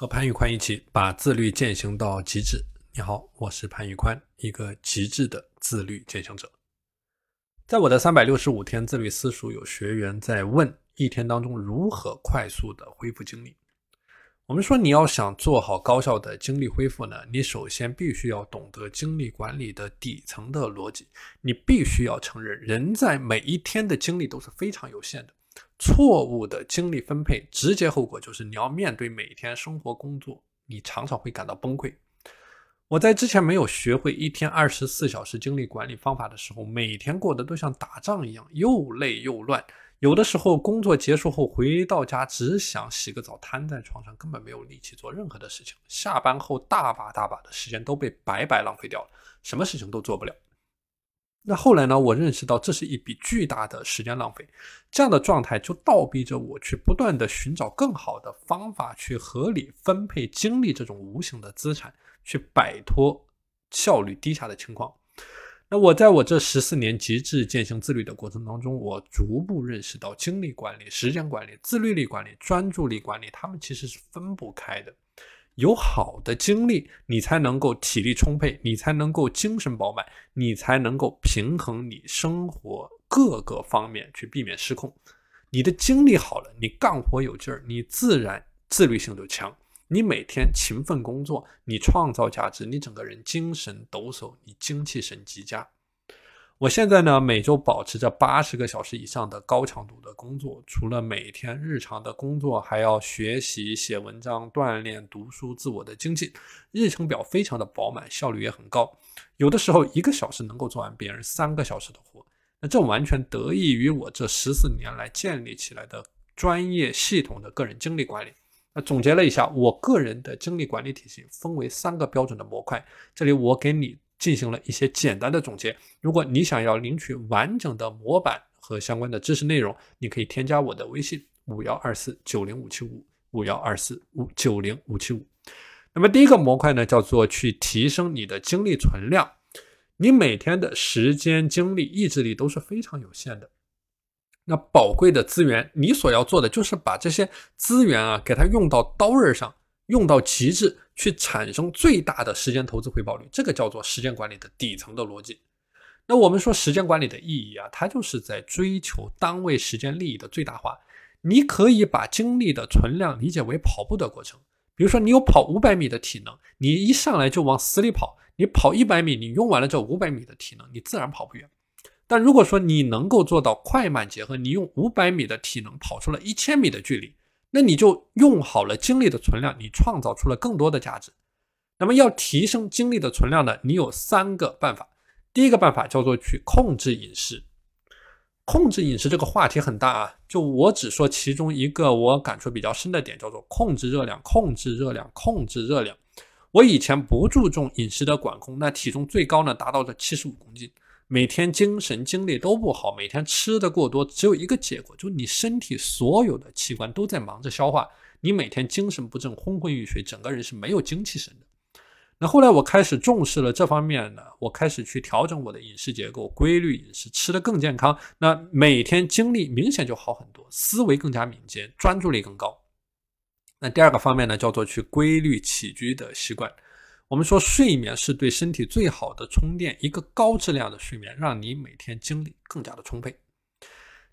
和潘玉宽一起把自律践行到极致。你好，我是潘玉宽，一个极致的自律践行者。在我的三百六十五天自律私塾，有学员在问：一天当中如何快速的恢复精力？我们说，你要想做好高效的精力恢复呢，你首先必须要懂得精力管理的底层的逻辑。你必须要承认，人在每一天的精力都是非常有限的。错误的精力分配，直接后果就是你要面对每天生活工作，你常常会感到崩溃。我在之前没有学会一天二十四小时精力管理方法的时候，每天过得都像打仗一样，又累又乱。有的时候工作结束后回到家，只想洗个澡，瘫在床上，根本没有力气做任何的事情。下班后大把大把的时间都被白白浪费掉了，什么事情都做不了。那后来呢？我认识到这是一笔巨大的时间浪费，这样的状态就倒逼着我去不断的寻找更好的方法，去合理分配精力这种无形的资产，去摆脱效率低下的情况。那我在我这十四年极致践行自律的过程当中，我逐步认识到，精力管理、时间管理、自律力管理、专注力管理，他们其实是分不开的。有好的精力，你才能够体力充沛，你才能够精神饱满，你才能够平衡你生活各个方面，去避免失控。你的精力好了，你干活有劲儿，你自然自律性就强。你每天勤奋工作，你创造价值，你整个人精神抖擞，你精气神极佳。我现在呢，每周保持着八十个小时以上的高强度的工作，除了每天日常的工作，还要学习、写文章、锻炼、读书、自我的精进，日程表非常的饱满，效率也很高。有的时候一个小时能够做完别人三个小时的活，那这完全得益于我这十四年来建立起来的专业系统的个人精力管理。那总结了一下，我个人的精力管理体系分为三个标准的模块，这里我给你。进行了一些简单的总结。如果你想要领取完整的模板和相关的知识内容，你可以添加我的微信五幺二四九零五七五五幺二四五九零五七五。那么第一个模块呢，叫做去提升你的精力存量。你每天的时间、精力、意志力都是非常有限的。那宝贵的资源，你所要做的就是把这些资源啊，给它用到刀刃上。用到极致，去产生最大的时间投资回报率，这个叫做时间管理的底层的逻辑。那我们说时间管理的意义啊，它就是在追求单位时间利益的最大化。你可以把精力的存量理解为跑步的过程，比如说你有跑五百米的体能，你一上来就往死里跑，你跑一百米，你用完了这五百米的体能，你自然跑不远。但如果说你能够做到快慢结合，你用五百米的体能跑出了一千米的距离。那你就用好了精力的存量，你创造出了更多的价值。那么要提升精力的存量呢？你有三个办法。第一个办法叫做去控制饮食。控制饮食这个话题很大啊，就我只说其中一个我感触比较深的点，叫做控制热量，控制热量，控制热量。我以前不注重饮食的管控，那体重最高呢达到了七十五公斤。每天精神精力都不好，每天吃的过多，只有一个结果，就是你身体所有的器官都在忙着消化，你每天精神不振，昏昏欲睡，整个人是没有精气神的。那后来我开始重视了这方面呢，我开始去调整我的饮食结构，规律饮食，吃的更健康，那每天精力明显就好很多，思维更加敏捷，专注力更高。那第二个方面呢，叫做去规律起居的习惯。我们说睡眠是对身体最好的充电，一个高质量的睡眠让你每天精力更加的充沛。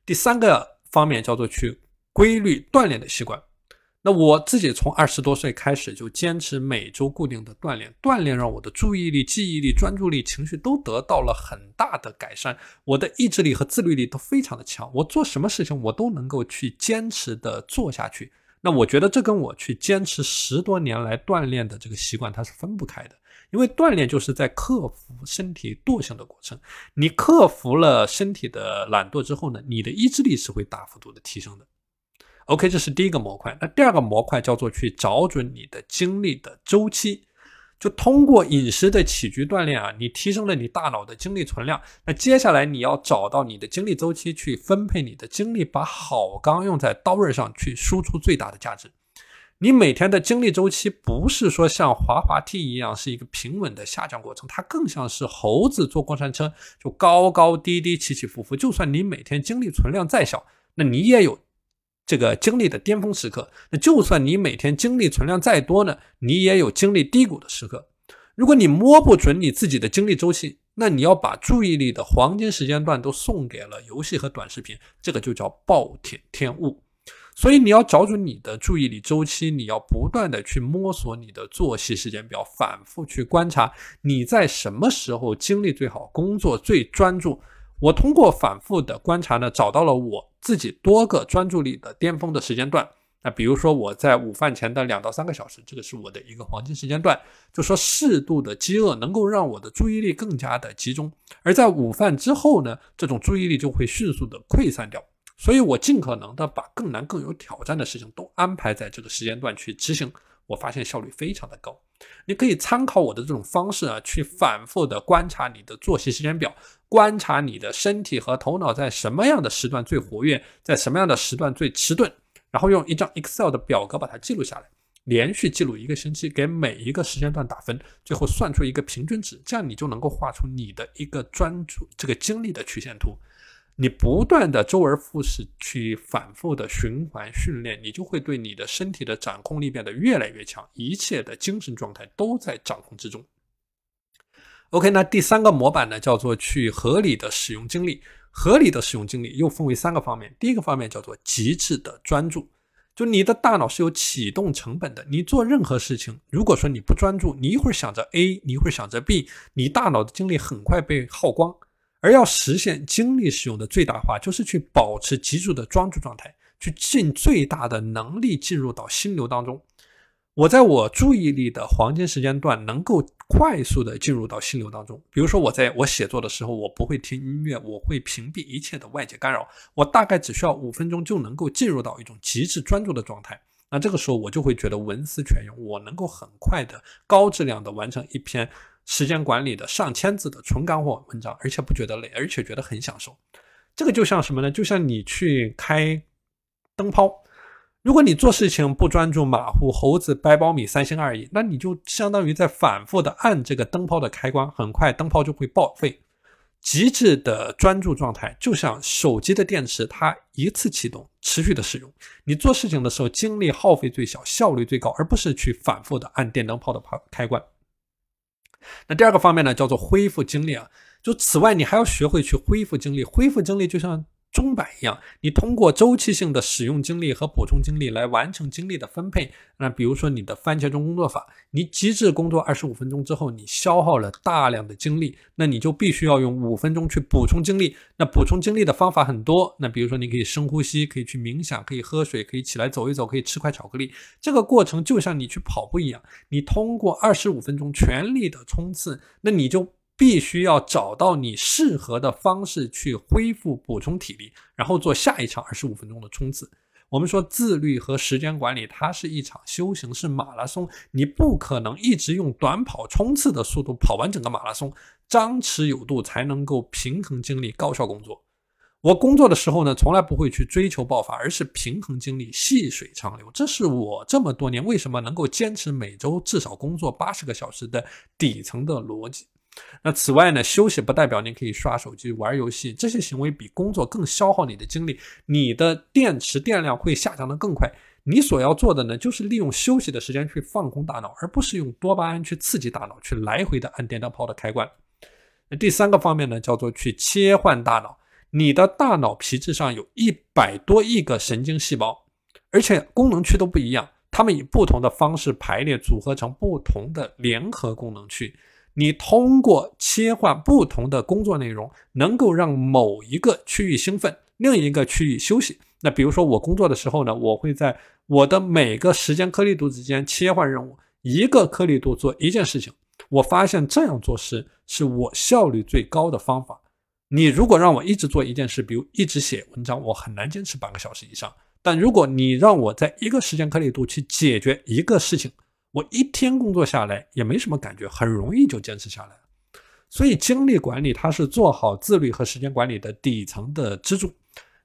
第三个方面叫做去规律锻炼的习惯。那我自己从二十多岁开始就坚持每周固定的锻炼，锻炼让我的注意力、记忆力、专注力、情绪都得到了很大的改善，我的意志力和自律力都非常的强，我做什么事情我都能够去坚持的做下去。那我觉得这跟我去坚持十多年来锻炼的这个习惯，它是分不开的。因为锻炼就是在克服身体惰性的过程。你克服了身体的懒惰之后呢，你的意志力是会大幅度的提升的。OK，这是第一个模块。那第二个模块叫做去找准你的精力的周期。就通过饮食的起居锻炼啊，你提升了你大脑的精力存量。那接下来你要找到你的精力周期，去分配你的精力，把好钢用在刀刃上，去输出最大的价值。你每天的精力周期不是说像滑滑梯一样是一个平稳的下降过程，它更像是猴子坐过山车，就高高低低、起起伏伏。就算你每天精力存量再小，那你也有这个精力的巅峰时刻。那就算你每天精力存量再多呢，你也有精力低谷的时刻。如果你摸不准你自己的精力周期，那你要把注意力的黄金时间段都送给了游戏和短视频，这个就叫暴殄天物。所以你要找准你的注意力周期，你要不断的去摸索你的作息时间表，反复去观察你在什么时候精力最好，工作最专注。我通过反复的观察呢，找到了我自己多个专注力的巅峰的时间段。那比如说我在午饭前的两到三个小时，这个是我的一个黄金时间段。就说适度的饥饿能够让我的注意力更加的集中，而在午饭之后呢，这种注意力就会迅速的溃散掉。所以我尽可能的把更难、更有挑战的事情都安排在这个时间段去执行，我发现效率非常的高。你可以参考我的这种方式啊，去反复的观察你的作息时间表，观察你的身体和头脑在什么样的时段最活跃，在什么样的时段最迟钝。然后用一张 Excel 的表格把它记录下来，连续记录一个星期，给每一个时间段打分，最后算出一个平均值，这样你就能够画出你的一个专注这个精力的曲线图。你不断的周而复始去反复的循环训练，你就会对你的身体的掌控力变得越来越强，一切的精神状态都在掌控之中。OK，那第三个模板呢，叫做去合理的使用精力。合理的使用精力又分为三个方面，第一个方面叫做极致的专注，就你的大脑是有启动成本的，你做任何事情，如果说你不专注，你一会儿想着 A，你一会儿想着 B，你大脑的精力很快被耗光。而要实现精力使用的最大化，就是去保持极致的专注状态，去尽最大的能力进入到心流当中。我在我注意力的黄金时间段，能够快速的进入到心流当中。比如说，我在我写作的时候，我不会听音乐，我会屏蔽一切的外界干扰。我大概只需要五分钟就能够进入到一种极致专注的状态。那这个时候，我就会觉得文思泉涌，我能够很快的、高质量的完成一篇时间管理的上千字的纯干货文章，而且不觉得累，而且觉得很享受。这个就像什么呢？就像你去开灯泡。如果你做事情不专注、马虎、猴子掰苞米、三心二意，那你就相当于在反复的按这个灯泡的开关，很快灯泡就会报废。极致的专注状态就像手机的电池，它一次启动，持续的使用。你做事情的时候，精力耗费最小，效率最高，而不是去反复的按电灯泡的开开关。那第二个方面呢，叫做恢复精力啊。就此外，你还要学会去恢复精力。恢复精力就像。钟摆一样，你通过周期性的使用精力和补充精力来完成精力的分配。那比如说你的番茄钟工作法，你极致工作二十五分钟之后，你消耗了大量的精力，那你就必须要用五分钟去补充精力。那补充精力的方法很多，那比如说你可以深呼吸，可以去冥想，可以喝水，可以起来走一走，可以吃块巧克力。这个过程就像你去跑步一样，你通过二十五分钟全力的冲刺，那你就。必须要找到你适合的方式去恢复、补充体力，然后做下一场二十五分钟的冲刺。我们说自律和时间管理，它是一场修行，是马拉松。你不可能一直用短跑冲刺的速度跑完整个马拉松，张弛有度才能够平衡精力、高效工作。我工作的时候呢，从来不会去追求爆发，而是平衡精力、细水长流。这是我这么多年为什么能够坚持每周至少工作八十个小时的底层的逻辑。那此外呢，休息不代表你可以刷手机、玩游戏，这些行为比工作更消耗你的精力，你的电池电量会下降的更快。你所要做的呢，就是利用休息的时间去放空大脑，而不是用多巴胺去刺激大脑，去来回的按电灯泡的开关。那第三个方面呢，叫做去切换大脑。你的大脑皮质上有一百多亿个神经细胞，而且功能区都不一样，它们以不同的方式排列组合成不同的联合功能区。你通过切换不同的工作内容，能够让某一个区域兴奋，另一个区域休息。那比如说我工作的时候呢，我会在我的每个时间颗粒度之间切换任务，一个颗粒度做一件事情。我发现这样做事是我效率最高的方法。你如果让我一直做一件事，比如一直写文章，我很难坚持半个小时以上。但如果你让我在一个时间颗粒度去解决一个事情，我一天工作下来也没什么感觉，很容易就坚持下来。所以精力管理它是做好自律和时间管理的底层的支柱。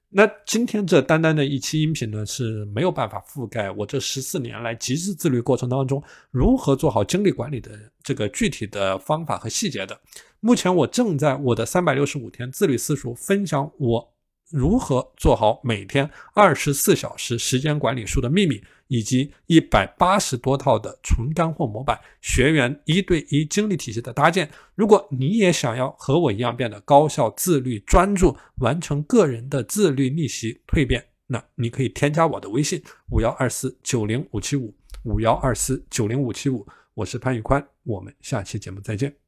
那今天这单单的一期音频呢是没有办法覆盖我这十四年来极致自律过程当中如何做好精力管理的这个具体的方法和细节的。目前我正在我的三百六十五天自律私塾分享我如何做好每天二十四小时时间管理术的秘密，以及一百八十多套的纯干货模板，学员一对一精力体系的搭建。如果你也想要和我一样变得高效、自律、专注，完成个人的自律逆袭蜕变，那你可以添加我的微信五幺二四九零五七五五幺二四九零五七五，我是潘宇宽，我们下期节目再见。